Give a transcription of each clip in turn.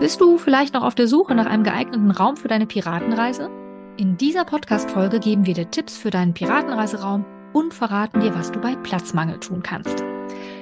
Bist du vielleicht noch auf der Suche nach einem geeigneten Raum für deine Piratenreise? In dieser Podcast-Folge geben wir dir Tipps für deinen Piratenreiseraum und verraten dir, was du bei Platzmangel tun kannst.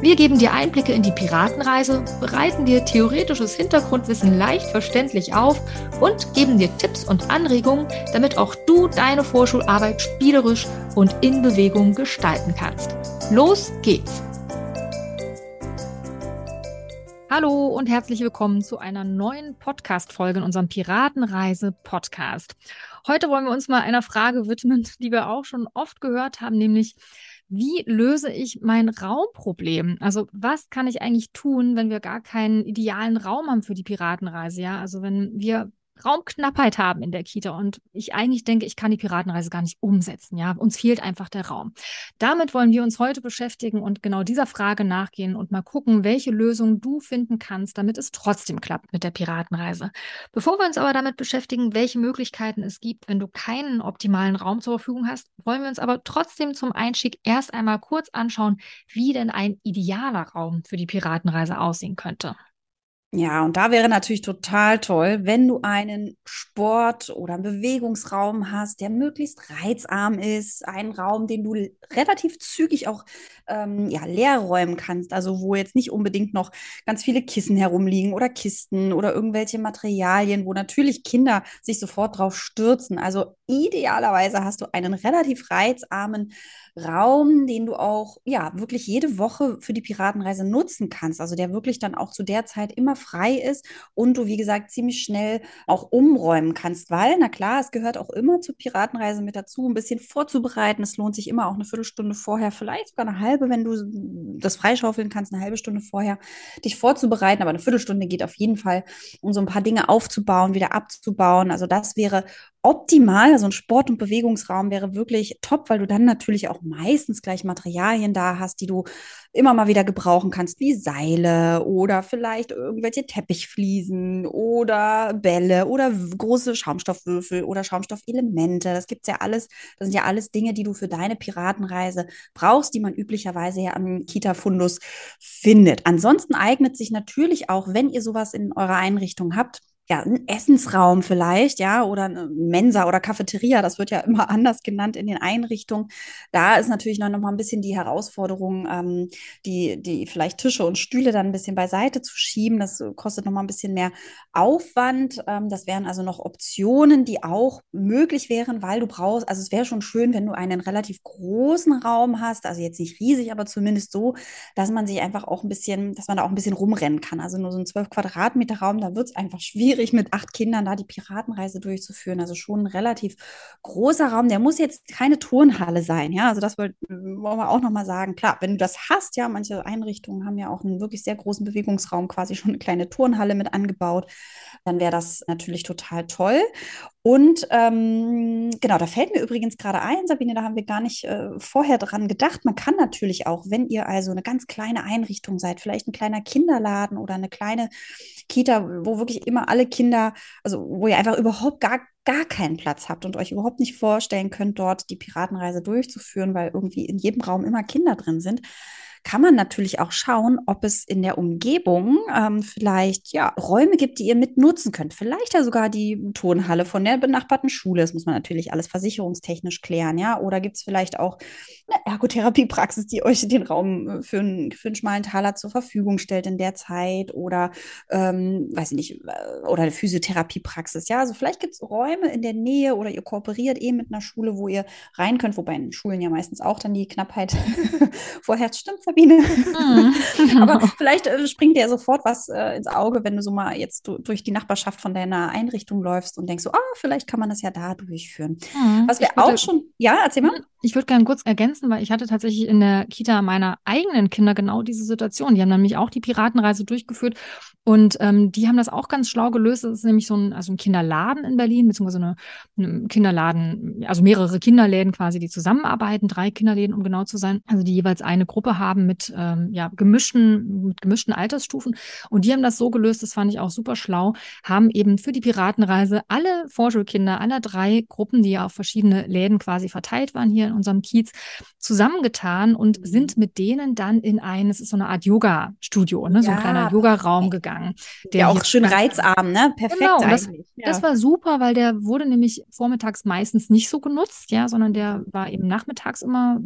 Wir geben dir Einblicke in die Piratenreise, bereiten dir theoretisches Hintergrundwissen leicht verständlich auf und geben dir Tipps und Anregungen, damit auch du deine Vorschularbeit spielerisch und in Bewegung gestalten kannst. Los geht's! Hallo und herzlich willkommen zu einer neuen Podcast-Folge in unserem Piratenreise-Podcast. Heute wollen wir uns mal einer Frage widmen, die wir auch schon oft gehört haben, nämlich wie löse ich mein Raumproblem? Also was kann ich eigentlich tun, wenn wir gar keinen idealen Raum haben für die Piratenreise? Ja, also wenn wir Raumknappheit haben in der Kita und ich eigentlich denke, ich kann die Piratenreise gar nicht umsetzen. Ja, uns fehlt einfach der Raum. Damit wollen wir uns heute beschäftigen und genau dieser Frage nachgehen und mal gucken, welche Lösung du finden kannst, damit es trotzdem klappt mit der Piratenreise. Bevor wir uns aber damit beschäftigen, welche Möglichkeiten es gibt, wenn du keinen optimalen Raum zur Verfügung hast, wollen wir uns aber trotzdem zum Einstieg erst einmal kurz anschauen, wie denn ein idealer Raum für die Piratenreise aussehen könnte. Ja, und da wäre natürlich total toll, wenn du einen Sport- oder einen Bewegungsraum hast, der möglichst reizarm ist, einen Raum, den du relativ zügig auch ähm, ja, leer räumen kannst, also wo jetzt nicht unbedingt noch ganz viele Kissen herumliegen oder Kisten oder irgendwelche Materialien, wo natürlich Kinder sich sofort drauf stürzen. Also idealerweise hast du einen relativ reizarmen Raum, den du auch ja wirklich jede Woche für die Piratenreise nutzen kannst. Also der wirklich dann auch zu der Zeit immer frei ist und du, wie gesagt, ziemlich schnell auch umräumen kannst, weil, na klar, es gehört auch immer zur Piratenreise mit dazu, ein bisschen vorzubereiten. Es lohnt sich immer auch eine Viertelstunde vorher, vielleicht sogar eine halbe, wenn du das freischaufeln kannst, eine halbe Stunde vorher, dich vorzubereiten. Aber eine Viertelstunde geht auf jeden Fall, um so ein paar Dinge aufzubauen, wieder abzubauen. Also das wäre optimal. Also ein Sport- und Bewegungsraum wäre wirklich top, weil du dann natürlich auch meistens gleich Materialien da hast, die du immer mal wieder gebrauchen kannst, wie Seile oder vielleicht irgendwelche Teppichfliesen oder Bälle oder große Schaumstoffwürfel oder Schaumstoffelemente. Das gibt's ja alles. Das sind ja alles Dinge, die du für deine Piratenreise brauchst, die man üblicherweise ja am Kita-Fundus findet. Ansonsten eignet sich natürlich auch, wenn ihr sowas in eurer Einrichtung habt, ja, ein Essensraum vielleicht, ja, oder eine Mensa oder Cafeteria, das wird ja immer anders genannt in den Einrichtungen. Da ist natürlich noch, mal ein bisschen die Herausforderung, ähm, die, die vielleicht Tische und Stühle dann ein bisschen beiseite zu schieben. Das kostet noch mal ein bisschen mehr Aufwand. Ähm, das wären also noch Optionen, die auch möglich wären, weil du brauchst, also es wäre schon schön, wenn du einen relativ großen Raum hast, also jetzt nicht riesig, aber zumindest so, dass man sich einfach auch ein bisschen, dass man da auch ein bisschen rumrennen kann. Also nur so ein 12 Quadratmeter Raum, da wird es einfach schwierig schwierig, mit acht Kindern da die Piratenreise durchzuführen. Also schon ein relativ großer Raum. Der muss jetzt keine Turnhalle sein. Ja, also das wollen wir auch nochmal sagen. Klar, wenn du das hast, ja, manche Einrichtungen haben ja auch einen wirklich sehr großen Bewegungsraum, quasi schon eine kleine Turnhalle mit angebaut, dann wäre das natürlich total toll. Und ähm, genau, da fällt mir übrigens gerade ein, Sabine, da haben wir gar nicht äh, vorher dran gedacht. Man kann natürlich auch, wenn ihr also eine ganz kleine Einrichtung seid, vielleicht ein kleiner Kinderladen oder eine kleine Kita, wo wirklich immer alle Kinder, also wo ihr einfach überhaupt gar, gar keinen Platz habt und euch überhaupt nicht vorstellen könnt, dort die Piratenreise durchzuführen, weil irgendwie in jedem Raum immer Kinder drin sind kann man natürlich auch schauen, ob es in der Umgebung ähm, vielleicht ja, Räume gibt, die ihr mit nutzen könnt. Vielleicht ja sogar die Turnhalle von der benachbarten Schule. Das muss man natürlich alles versicherungstechnisch klären, ja. Oder gibt es vielleicht auch eine Ergotherapiepraxis, die euch den Raum äh, für, einen, für einen schmalen Taler zur Verfügung stellt in der Zeit oder ähm, weiß ich nicht, äh, oder eine Physiotherapiepraxis, ja. Also vielleicht gibt es Räume in der Nähe oder ihr kooperiert eben mit einer Schule, wo ihr rein könnt, wobei in Schulen ja meistens auch dann die Knappheit vorherrscht. Stimmt, Sabine. Mhm. Aber vielleicht äh, springt dir sofort was äh, ins Auge, wenn du so mal jetzt du, durch die Nachbarschaft von deiner Einrichtung läufst und denkst so, ah, vielleicht kann man das ja da durchführen. Mhm. Was wir auch schon, ja, erzähl mal. Ich würde gerne kurz ergänzen, weil ich hatte tatsächlich in der Kita meiner eigenen Kinder genau diese Situation. Die haben nämlich auch die Piratenreise durchgeführt und ähm, die haben das auch ganz schlau gelöst. Das ist nämlich so ein, also ein Kinderladen in Berlin beziehungsweise eine, eine Kinderladen, also mehrere Kinderläden quasi, die zusammenarbeiten, drei Kinderläden, um genau zu sein, also die jeweils eine Gruppe haben mit ähm, ja, gemischten, mit gemischten Altersstufen. Und die haben das so gelöst, das fand ich auch super schlau, haben eben für die Piratenreise alle Vorschulkinder aller drei Gruppen, die ja auf verschiedene Läden quasi verteilt waren hier in unserem Kiez, zusammengetan und mhm. sind mit denen dann in ein, es ist so eine Art Yoga-Studio, ne? so ein kleiner Yoga-Raum gegangen. Der ja, auch schön reizarm, ne? Perfekt genau, das, ja. das war super, weil der wurde nämlich vormittags meistens nicht so genutzt, ja, sondern der war eben nachmittags immer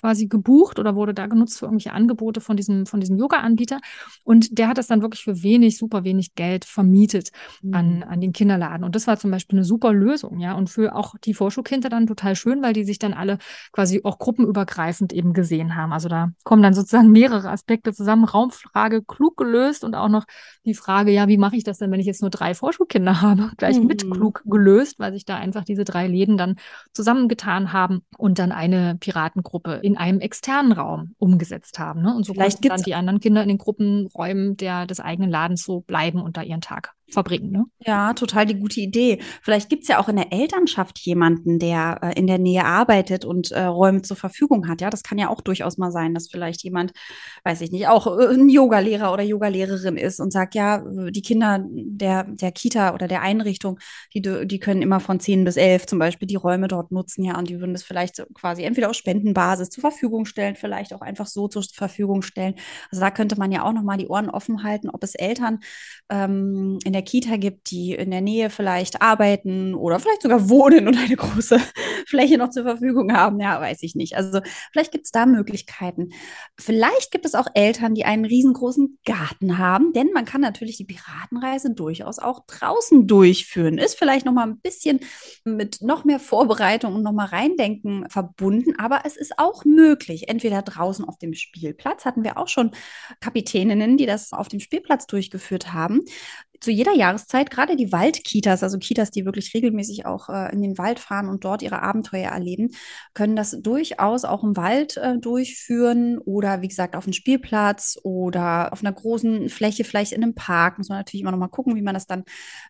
quasi gebucht oder wurde da genutzt für irgendwelche Angebote von diesem, von diesem Yoga-Anbieter. Und der hat das dann wirklich für wenig, super wenig Geld vermietet mhm. an, an den Kinderladen. Und das war zum Beispiel eine super Lösung, ja. Und für auch die Vorschulkinder dann total schön, weil die sich dann alle quasi auch gruppenübergreifend eben gesehen haben. Also da kommen dann sozusagen mehrere Aspekte zusammen. Raumfrage klug gelöst und auch noch die Frage, ja, wie mache ich das denn, wenn ich jetzt nur drei Vorschulkinder habe? Gleich mhm. mit klug gelöst, weil sich da einfach diese drei Läden dann zusammengetan haben und dann eine Piratengruppe in einem externen Raum umgesetzt haben. Ne? Und so Vielleicht dann die anderen Kinder in den Gruppenräumen der, des eigenen Ladens so bleiben und da ihren Tag verbringen. Ne? Ja, total die gute Idee. Vielleicht gibt es ja auch in der Elternschaft jemanden, der äh, in der Nähe arbeitet und äh, Räume zur Verfügung hat. Ja, das kann ja auch durchaus mal sein, dass vielleicht jemand, weiß ich nicht, auch äh, ein Yogalehrer oder Yogalehrerin ist und sagt, ja, die Kinder der, der Kita oder der Einrichtung, die, die können immer von 10 bis 11 zum Beispiel die Räume dort nutzen, ja, und die würden das vielleicht quasi entweder auf Spendenbasis zur Verfügung stellen, vielleicht auch einfach so zur Verfügung stellen. Also da könnte man ja auch nochmal die Ohren offen halten, ob es Eltern ähm, in der der Kita gibt, die in der Nähe vielleicht arbeiten oder vielleicht sogar wohnen und eine große Fläche noch zur Verfügung haben. Ja, weiß ich nicht. Also vielleicht gibt es da Möglichkeiten. Vielleicht gibt es auch Eltern, die einen riesengroßen Garten haben, denn man kann natürlich die Piratenreise durchaus auch draußen durchführen. Ist vielleicht noch mal ein bisschen mit noch mehr Vorbereitung und noch mal reindenken verbunden, aber es ist auch möglich. Entweder draußen auf dem Spielplatz hatten wir auch schon Kapitäninnen, die das auf dem Spielplatz durchgeführt haben zu jeder Jahreszeit, gerade die Waldkitas, also Kitas, die wirklich regelmäßig auch äh, in den Wald fahren und dort ihre Abenteuer erleben, können das durchaus auch im Wald äh, durchführen oder wie gesagt auf einem Spielplatz oder auf einer großen Fläche, vielleicht in einem Park. Muss man natürlich immer noch mal gucken, wie man das dann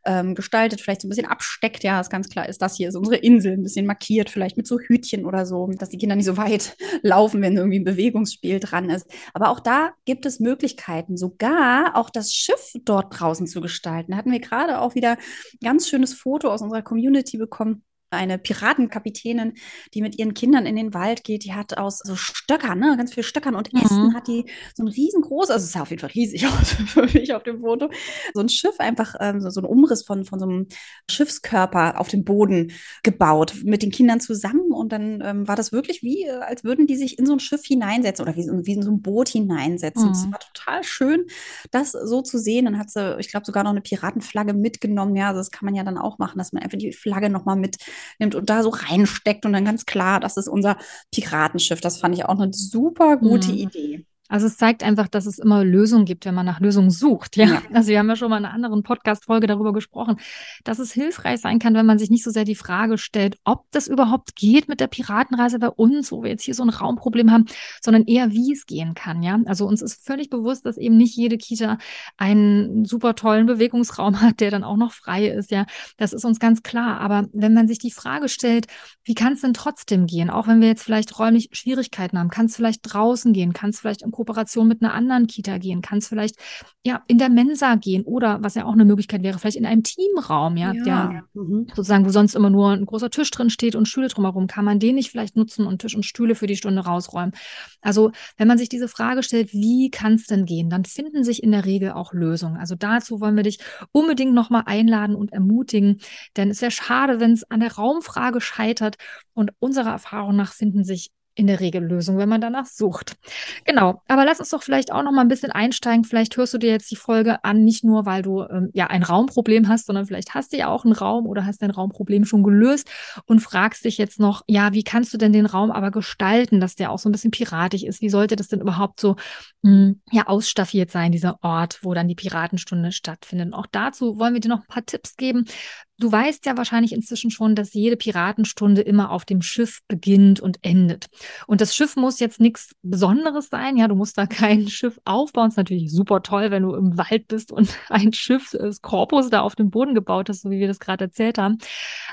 ähm, gestaltet, vielleicht so ein bisschen absteckt. Ja, ist ganz klar, ist das hier ist unsere Insel, ein bisschen markiert, vielleicht mit so Hütchen oder so, dass die Kinder nicht so weit laufen, wenn irgendwie ein Bewegungsspiel dran ist. Aber auch da gibt es Möglichkeiten, sogar auch das Schiff dort draußen zu gestalten gestalten. Da hatten wir gerade auch wieder ein ganz schönes Foto aus unserer Community bekommen eine Piratenkapitänin, die mit ihren Kindern in den Wald geht, die hat aus so Stöckern, ne, ganz viel Stöckern und mhm. Ästen hat die so ein riesengroßes, also es sah auf jeden Fall riesig aus für mich auf dem Foto, so ein Schiff einfach, ähm, so, so ein Umriss von, von so einem Schiffskörper auf dem Boden gebaut mit den Kindern zusammen und dann ähm, war das wirklich wie, äh, als würden die sich in so ein Schiff hineinsetzen oder wie, wie in so ein Boot hineinsetzen. Es mhm. war total schön, das so zu sehen. Dann hat sie, ich glaube, sogar noch eine Piratenflagge mitgenommen. Ja, also das kann man ja dann auch machen, dass man einfach die Flagge nochmal mit nimmt und da so reinsteckt und dann ganz klar, das ist unser Piratenschiff. Das fand ich auch eine super gute mhm. Idee. Also es zeigt einfach, dass es immer Lösungen gibt, wenn man nach Lösungen sucht. Ja? ja. Also wir haben ja schon mal in einer anderen Podcast-Folge darüber gesprochen, dass es hilfreich sein kann, wenn man sich nicht so sehr die Frage stellt, ob das überhaupt geht mit der Piratenreise bei uns, wo wir jetzt hier so ein Raumproblem haben, sondern eher, wie es gehen kann. Ja, also uns ist völlig bewusst, dass eben nicht jede Kita einen super tollen Bewegungsraum hat, der dann auch noch frei ist. Ja, das ist uns ganz klar. Aber wenn man sich die Frage stellt, wie kann es denn trotzdem gehen, auch wenn wir jetzt vielleicht räumlich Schwierigkeiten haben, kann es vielleicht draußen gehen, kann es vielleicht im Kooperation mit einer anderen Kita gehen, kann es vielleicht ja in der Mensa gehen oder was ja auch eine Möglichkeit wäre, vielleicht in einem Teamraum, ja, ja. der mhm. sozusagen, wo sonst immer nur ein großer Tisch drin steht und Stühle drumherum, kann man den nicht vielleicht nutzen und Tisch und Stühle für die Stunde rausräumen. Also wenn man sich diese Frage stellt, wie kann es denn gehen, dann finden sich in der Regel auch Lösungen. Also dazu wollen wir dich unbedingt nochmal einladen und ermutigen, denn es wäre schade, wenn es an der Raumfrage scheitert und unserer Erfahrung nach finden sich in der Regel Lösung, wenn man danach sucht. Genau. Aber lass uns doch vielleicht auch noch mal ein bisschen einsteigen. Vielleicht hörst du dir jetzt die Folge an, nicht nur, weil du ähm, ja ein Raumproblem hast, sondern vielleicht hast du ja auch einen Raum oder hast dein Raumproblem schon gelöst und fragst dich jetzt noch, ja, wie kannst du denn den Raum aber gestalten, dass der auch so ein bisschen piratig ist? Wie sollte das denn überhaupt so mh, hm, ja ausstaffiert sein, dieser Ort, wo dann die Piratenstunde stattfindet? Und auch dazu wollen wir dir noch ein paar Tipps geben, Du weißt ja wahrscheinlich inzwischen schon, dass jede Piratenstunde immer auf dem Schiff beginnt und endet. Und das Schiff muss jetzt nichts Besonderes sein. Ja, du musst da kein Schiff aufbauen. Ist natürlich super toll, wenn du im Wald bist und ein Schiff, das Korpus da auf dem Boden gebaut hast, so wie wir das gerade erzählt haben.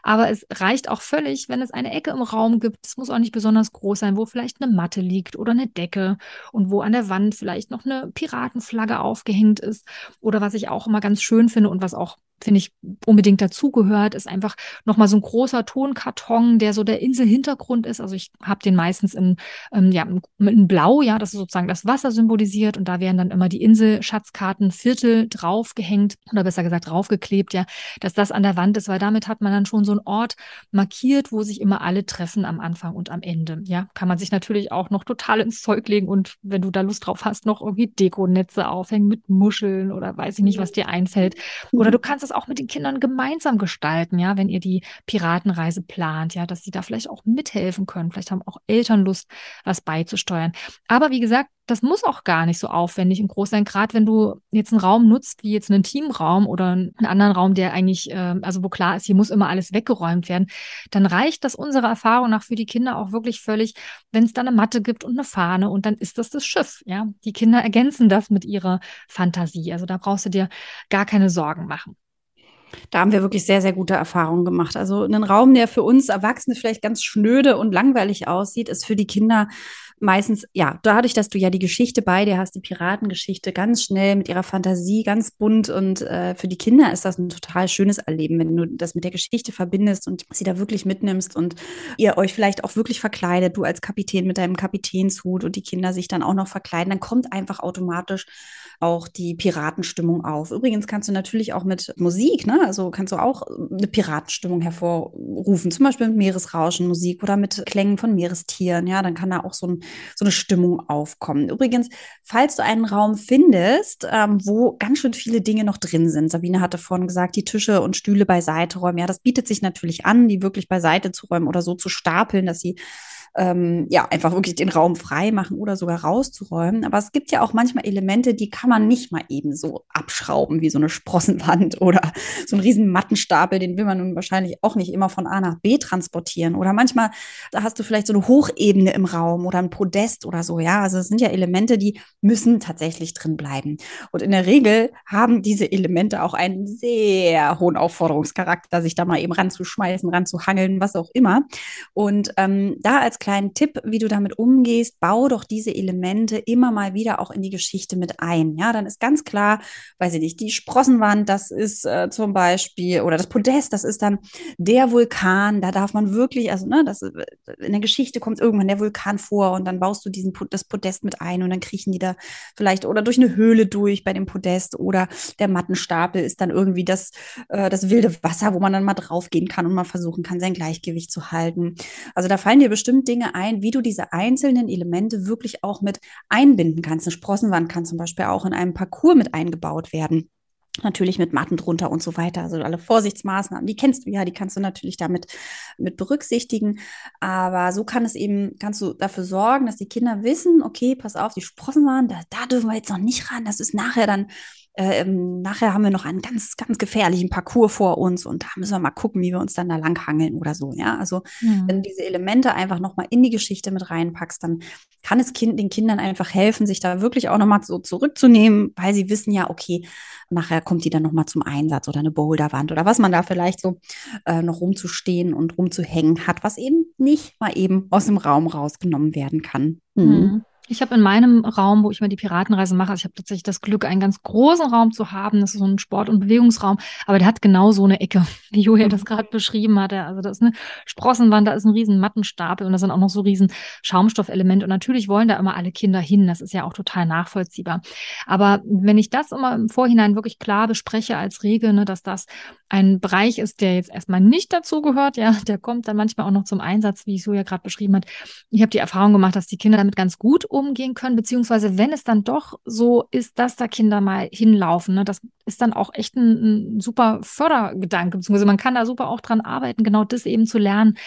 Aber es reicht auch völlig, wenn es eine Ecke im Raum gibt. Es muss auch nicht besonders groß sein, wo vielleicht eine Matte liegt oder eine Decke und wo an der Wand vielleicht noch eine Piratenflagge aufgehängt ist. Oder was ich auch immer ganz schön finde und was auch finde ich, unbedingt dazugehört, ist einfach nochmal so ein großer Tonkarton, der so der Inselhintergrund ist. Also ich habe den meistens in, ähm, ja, in Blau, ja, das ist sozusagen das Wasser symbolisiert und da werden dann immer die Inselschatzkarten Viertel draufgehängt oder besser gesagt draufgeklebt, ja, dass das an der Wand ist, weil damit hat man dann schon so einen Ort markiert, wo sich immer alle treffen am Anfang und am Ende. Ja, kann man sich natürlich auch noch total ins Zeug legen und wenn du da Lust drauf hast, noch irgendwie Dekonetze aufhängen mit Muscheln oder weiß ich nicht, was dir einfällt. Oder du kannst es auch mit den Kindern gemeinsam gestalten, ja, wenn ihr die Piratenreise plant, ja, dass sie da vielleicht auch mithelfen können. Vielleicht haben auch Eltern Lust, was beizusteuern. Aber wie gesagt, das muss auch gar nicht so aufwendig und groß sein. Gerade wenn du jetzt einen Raum nutzt, wie jetzt einen Teamraum oder einen anderen Raum, der eigentlich, äh, also wo klar ist, hier muss immer alles weggeräumt werden, dann reicht das unserer Erfahrung nach für die Kinder auch wirklich völlig, wenn es da eine Matte gibt und eine Fahne und dann ist das das Schiff. Ja, die Kinder ergänzen das mit ihrer Fantasie. Also da brauchst du dir gar keine Sorgen machen. Da haben wir wirklich sehr, sehr gute Erfahrungen gemacht. Also ein Raum, der für uns Erwachsene vielleicht ganz schnöde und langweilig aussieht, ist für die Kinder meistens, ja, dadurch, dass du ja die Geschichte bei dir hast, die Piratengeschichte, ganz schnell mit ihrer Fantasie, ganz bunt und äh, für die Kinder ist das ein total schönes Erleben, wenn du das mit der Geschichte verbindest und sie da wirklich mitnimmst und ihr euch vielleicht auch wirklich verkleidet, du als Kapitän mit deinem Kapitänshut und die Kinder sich dann auch noch verkleiden, dann kommt einfach automatisch auch die Piratenstimmung auf. Übrigens kannst du natürlich auch mit Musik, ne? Also kannst du auch eine Piratenstimmung hervorrufen, zum Beispiel mit Meeresrauschen Musik oder mit Klängen von Meerestieren. Ja, dann kann da auch so, ein, so eine Stimmung aufkommen. Übrigens, falls du einen Raum findest, ähm, wo ganz schön viele Dinge noch drin sind, Sabine hatte vorhin gesagt, die Tische und Stühle beiseite räumen. Ja, das bietet sich natürlich an, die wirklich beiseite zu räumen oder so zu stapeln, dass sie ähm, ja, einfach wirklich den Raum frei machen oder sogar rauszuräumen. Aber es gibt ja auch manchmal Elemente, die kann man nicht mal eben so abschrauben, wie so eine Sprossenwand oder so einen riesen Mattenstapel, den will man nun wahrscheinlich auch nicht immer von A nach B transportieren. Oder manchmal, da hast du vielleicht so eine Hochebene im Raum oder ein Podest oder so, ja. Also es sind ja Elemente, die müssen tatsächlich drin bleiben. Und in der Regel haben diese Elemente auch einen sehr hohen Aufforderungscharakter, sich da mal eben ranzuschmeißen, ranzuhangeln, was auch immer. Und ähm, da als kleinen Tipp, wie du damit umgehst, bau doch diese Elemente immer mal wieder auch in die Geschichte mit ein. Ja, dann ist ganz klar, weiß ich nicht, die Sprossenwand, das ist äh, zum Beispiel, oder das Podest, das ist dann der Vulkan, da darf man wirklich, also ne, das, in der Geschichte kommt irgendwann der Vulkan vor und dann baust du diesen, das Podest mit ein und dann kriechen die da vielleicht oder durch eine Höhle durch bei dem Podest oder der Mattenstapel ist dann irgendwie das, äh, das wilde Wasser, wo man dann mal draufgehen kann und mal versuchen kann, sein Gleichgewicht zu halten. Also da fallen dir bestimmt Dinge ein, wie du diese einzelnen Elemente wirklich auch mit einbinden kannst. Eine Sprossenwand kann zum Beispiel auch in einem Parcours mit eingebaut werden. Natürlich mit Matten drunter und so weiter. Also alle Vorsichtsmaßnahmen, die kennst du ja, die kannst du natürlich damit mit berücksichtigen. Aber so kann es eben, kannst du dafür sorgen, dass die Kinder wissen, okay, pass auf, die Sprossenwand, da, da dürfen wir jetzt noch nicht ran. Das ist nachher dann ähm, nachher haben wir noch einen ganz, ganz gefährlichen Parcours vor uns und da müssen wir mal gucken, wie wir uns dann da langhangeln oder so. Ja, also mhm. wenn du diese Elemente einfach nochmal in die Geschichte mit reinpackst, dann kann es kind, den Kindern einfach helfen, sich da wirklich auch nochmal so zurückzunehmen, weil sie wissen ja, okay, nachher kommt die dann nochmal zum Einsatz oder eine Boulderwand oder was man da vielleicht so äh, noch rumzustehen und rumzuhängen hat, was eben nicht mal eben aus dem Raum rausgenommen werden kann. Mhm. Mhm. Ich habe in meinem Raum, wo ich mal die Piratenreise mache, also ich habe tatsächlich das Glück, einen ganz großen Raum zu haben. Das ist so ein Sport- und Bewegungsraum, aber der hat genau so eine Ecke, wie Julia das gerade beschrieben hatte. Also da ist eine Sprossenwand, da ist ein riesen Mattenstapel und da sind auch noch so riesen Schaumstoffelemente. Und natürlich wollen da immer alle Kinder hin. Das ist ja auch total nachvollziehbar. Aber wenn ich das immer im Vorhinein wirklich klar bespreche als Regel, ne, dass das ein Bereich ist, der jetzt erstmal nicht dazugehört, ja, der kommt dann manchmal auch noch zum Einsatz, wie Julia gerade beschrieben hat. Ich habe die Erfahrung gemacht, dass die Kinder damit ganz gut umgehen können, beziehungsweise wenn es dann doch so ist, dass da Kinder mal hinlaufen, ne, das ist dann auch echt ein, ein super Fördergedanke, beziehungsweise man kann da super auch dran arbeiten, genau das eben zu lernen,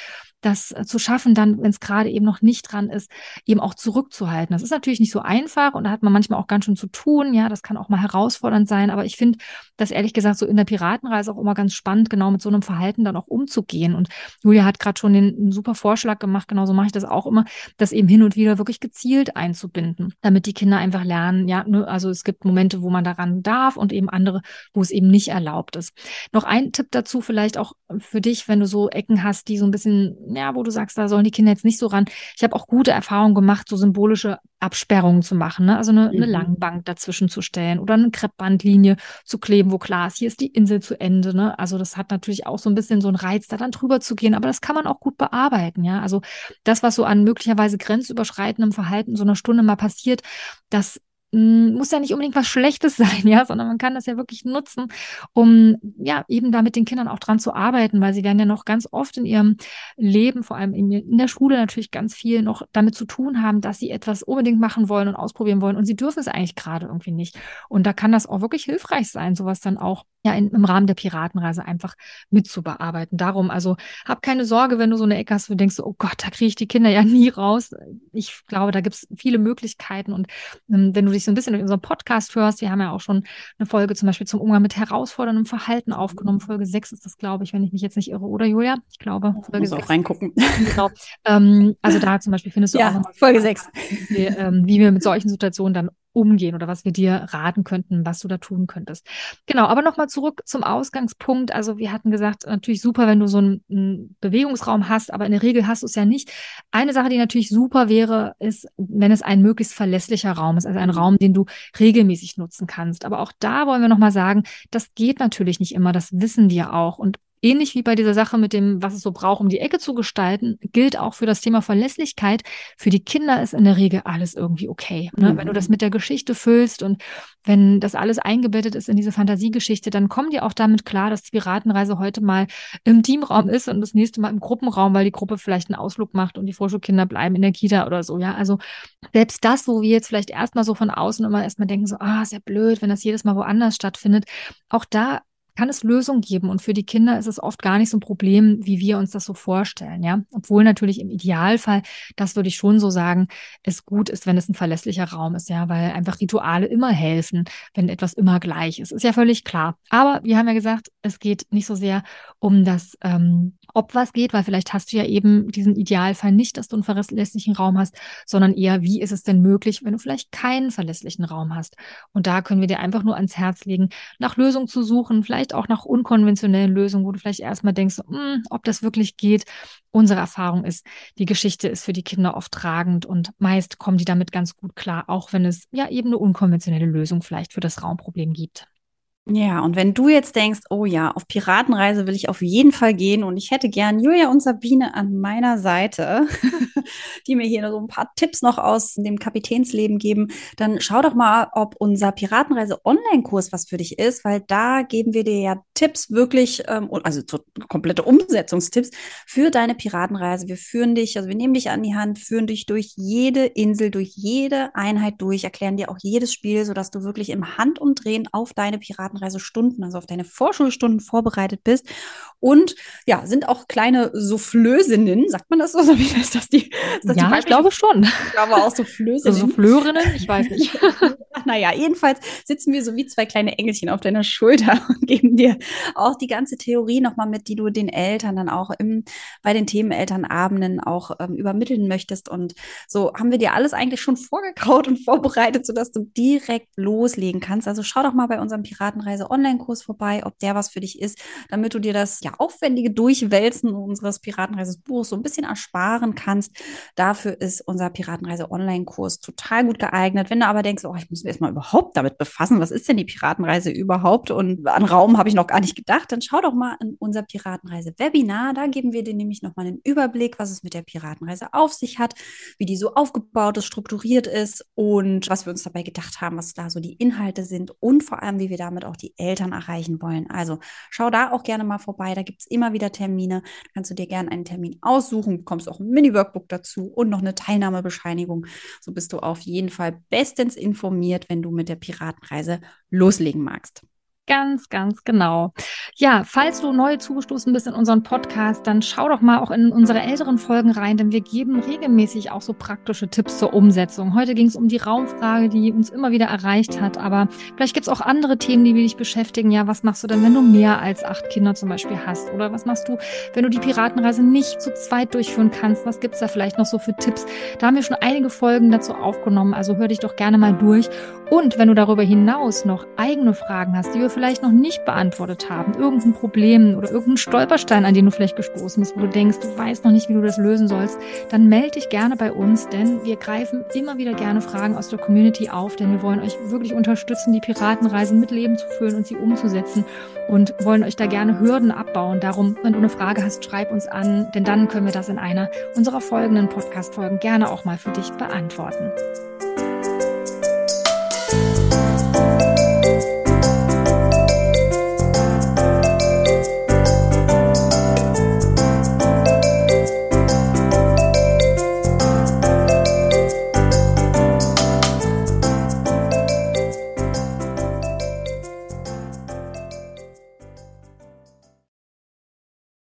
das äh, zu schaffen, dann, wenn es gerade eben noch nicht dran ist, eben auch zurückzuhalten. Das ist natürlich nicht so einfach und da hat man manchmal auch ganz schön zu tun. Ja, das kann auch mal herausfordernd sein. Aber ich finde das ehrlich gesagt so in der Piratenreise auch immer ganz spannend, genau mit so einem Verhalten dann auch umzugehen. Und Julia hat gerade schon den einen super Vorschlag gemacht. Genauso mache ich das auch immer, das eben hin und wieder wirklich gezielt einzubinden, damit die Kinder einfach lernen. Ja, ne, also es gibt Momente, wo man daran darf und eben andere, wo es eben nicht erlaubt ist. Noch ein Tipp dazu vielleicht auch für dich, wenn du so Ecken hast, die so ein bisschen, ja, wo du sagst, da sollen die Kinder jetzt nicht so ran. Ich habe auch gute Erfahrungen gemacht, so symbolische Absperrungen zu machen, ne? also eine, mhm. eine Langbank dazwischen zu stellen oder eine Kreppbandlinie zu kleben, wo klar ist, hier ist die Insel zu Ende. Ne? Also das hat natürlich auch so ein bisschen so einen Reiz, da dann drüber zu gehen, aber das kann man auch gut bearbeiten. Ja, also das, was so an möglicherweise grenzüberschreitendem Verhalten so einer Stunde mal passiert, das muss ja nicht unbedingt was Schlechtes sein, ja, sondern man kann das ja wirklich nutzen, um ja eben da mit den Kindern auch dran zu arbeiten, weil sie werden ja noch ganz oft in ihrem Leben, vor allem in, in der Schule natürlich ganz viel noch damit zu tun haben, dass sie etwas unbedingt machen wollen und ausprobieren wollen und sie dürfen es eigentlich gerade irgendwie nicht. Und da kann das auch wirklich hilfreich sein, sowas dann auch ja in, im Rahmen der Piratenreise einfach mitzubearbeiten. Darum, also hab keine Sorge, wenn du so eine Ecke hast, wo du denkst, oh Gott, da kriege ich die Kinder ja nie raus. Ich glaube, da gibt es viele Möglichkeiten und ähm, wenn du dich so ein bisschen in unserem Podcast hörst, wir haben ja auch schon eine Folge zum Beispiel zum Umgang mit herausforderndem Verhalten aufgenommen. Folge 6 ist das, glaube ich, wenn ich mich jetzt nicht irre, oder Julia? Ich glaube, Folge ich muss 6. auch reingucken. Genau. Ähm, also da zum Beispiel findest du ja, auch Folge 6. Wie, ähm, wie wir mit solchen Situationen dann umgehen oder was wir dir raten könnten, was du da tun könntest. Genau, aber nochmal zurück zum Ausgangspunkt. Also wir hatten gesagt, natürlich super, wenn du so einen, einen, Bewegungsraum hast, aber in der Regel hast du es ja nicht. Eine Sache, die natürlich super wäre, ist, wenn es ein möglichst verlässlicher Raum ist, also ein Raum, den du regelmäßig nutzen kannst. Aber auch da wollen wir nochmal sagen, das geht natürlich nicht immer, das wissen wir auch. Und ähnlich wie bei dieser Sache mit dem, was es so braucht, um die Ecke zu gestalten, gilt auch für das Thema Verlässlichkeit. Für die Kinder ist in der Regel alles irgendwie okay. Ne? Mhm. Wenn du das mit der Geschichte füllst und wenn das alles eingebettet ist in diese Fantasiegeschichte, dann kommen die auch damit klar, dass die Piratenreise heute mal im Teamraum ist und das nächste Mal im Gruppenraum, weil die Gruppe vielleicht einen Ausflug macht und die Vorschulkinder bleiben in der Kita oder so. Ja, also selbst das, wo wir jetzt vielleicht erstmal so von außen immer erstmal denken, so, ah, ist ja blöd, wenn das jedes Mal woanders stattfindet. Auch da kann es Lösungen geben. Und für die Kinder ist es oft gar nicht so ein Problem, wie wir uns das so vorstellen, ja. Obwohl natürlich im Idealfall, das würde ich schon so sagen, es gut ist, wenn es ein verlässlicher Raum ist, ja, weil einfach Rituale immer helfen, wenn etwas immer gleich ist. Ist ja völlig klar. Aber wir haben ja gesagt, es geht nicht so sehr um das, ähm, ob was geht, weil vielleicht hast du ja eben diesen Idealfall nicht, dass du einen verlässlichen Raum hast, sondern eher, wie ist es denn möglich, wenn du vielleicht keinen verlässlichen Raum hast? Und da können wir dir einfach nur ans Herz legen, nach Lösungen zu suchen, vielleicht vielleicht auch nach unkonventionellen Lösungen, wo du vielleicht erstmal denkst, hm, ob das wirklich geht. Unsere Erfahrung ist, die Geschichte ist für die Kinder oft tragend und meist kommen die damit ganz gut klar, auch wenn es ja eben eine unkonventionelle Lösung vielleicht für das Raumproblem gibt. Ja, und wenn du jetzt denkst, oh ja, auf Piratenreise will ich auf jeden Fall gehen und ich hätte gern Julia und Sabine an meiner Seite, die mir hier so ein paar Tipps noch aus dem Kapitänsleben geben, dann schau doch mal, ob unser Piratenreise Online-Kurs was für dich ist, weil da geben wir dir ja Tipps wirklich, ähm, also komplette Umsetzungstipps für deine Piratenreise. Wir führen dich, also wir nehmen dich an die Hand, führen dich durch jede Insel, durch jede Einheit durch, erklären dir auch jedes Spiel, sodass du wirklich im Handumdrehen auf deine Piratenreise Stunden, also auf deine Vorschulstunden vorbereitet bist. Und ja, sind auch kleine Soufflösinnen, sagt man das so? Ist das die, ist das ja, die ich glaube schon. Ich glaube auch Soufflösinnen. Soufflörinnen, ich weiß nicht. naja, jedenfalls sitzen wir so wie zwei kleine Engelchen auf deiner Schulter und geben dir auch die ganze Theorie nochmal mit, die du den Eltern dann auch im, bei den Themenelternabenden auch ähm, übermitteln möchtest. Und so haben wir dir alles eigentlich schon vorgekaut und vorbereitet, sodass du direkt loslegen kannst. Also schau doch mal bei unserem Piratenreise Online-Kurs vorbei, ob der was für dich ist, damit du dir das ja aufwendige Durchwälzen unseres Piratenreises-Buchs so ein bisschen ersparen kannst. Dafür ist unser Piratenreise Online-Kurs total gut geeignet. Wenn du aber denkst, oh, ich muss mich erstmal überhaupt damit befassen, was ist denn die Piratenreise überhaupt und an Raum habe ich noch gar nicht gedacht, dann schau doch mal in unser Piratenreise-Webinar. Da geben wir dir nämlich nochmal einen Überblick, was es mit der Piratenreise auf sich hat, wie die so aufgebaut ist, strukturiert ist und was wir uns dabei gedacht haben, was da so die Inhalte sind und vor allem, wie wir damit auch die Eltern erreichen wollen. Also schau da auch gerne mal vorbei. Da gibt es immer wieder Termine. Da kannst du dir gerne einen Termin aussuchen, bekommst auch ein Mini-Workbook dazu und noch eine Teilnahmebescheinigung. So bist du auf jeden Fall bestens informiert, wenn du mit der Piratenreise loslegen magst. Ganz, ganz genau. Ja, falls du neu zugestoßen bist in unseren Podcast, dann schau doch mal auch in unsere älteren Folgen rein, denn wir geben regelmäßig auch so praktische Tipps zur Umsetzung. Heute ging es um die Raumfrage, die uns immer wieder erreicht hat, aber vielleicht gibt es auch andere Themen, die dich beschäftigen. Ja, was machst du denn, wenn du mehr als acht Kinder zum Beispiel hast? Oder was machst du, wenn du die Piratenreise nicht zu zweit durchführen kannst? Was gibt es da vielleicht noch so für Tipps? Da haben wir schon einige Folgen dazu aufgenommen, also hör dich doch gerne mal durch. Und wenn du darüber hinaus noch eigene Fragen hast, die wir vielleicht noch nicht beantwortet haben, irgendein Problem oder irgendein Stolperstein, an den du vielleicht gestoßen bist, wo du denkst, du weißt noch nicht, wie du das lösen sollst, dann melde dich gerne bei uns, denn wir greifen immer wieder gerne Fragen aus der Community auf, denn wir wollen euch wirklich unterstützen, die Piratenreise mit Leben zu füllen und sie umzusetzen und wollen euch da gerne Hürden abbauen. Darum, wenn du eine Frage hast, schreib uns an, denn dann können wir das in einer unserer folgenden Podcast-Folgen gerne auch mal für dich beantworten.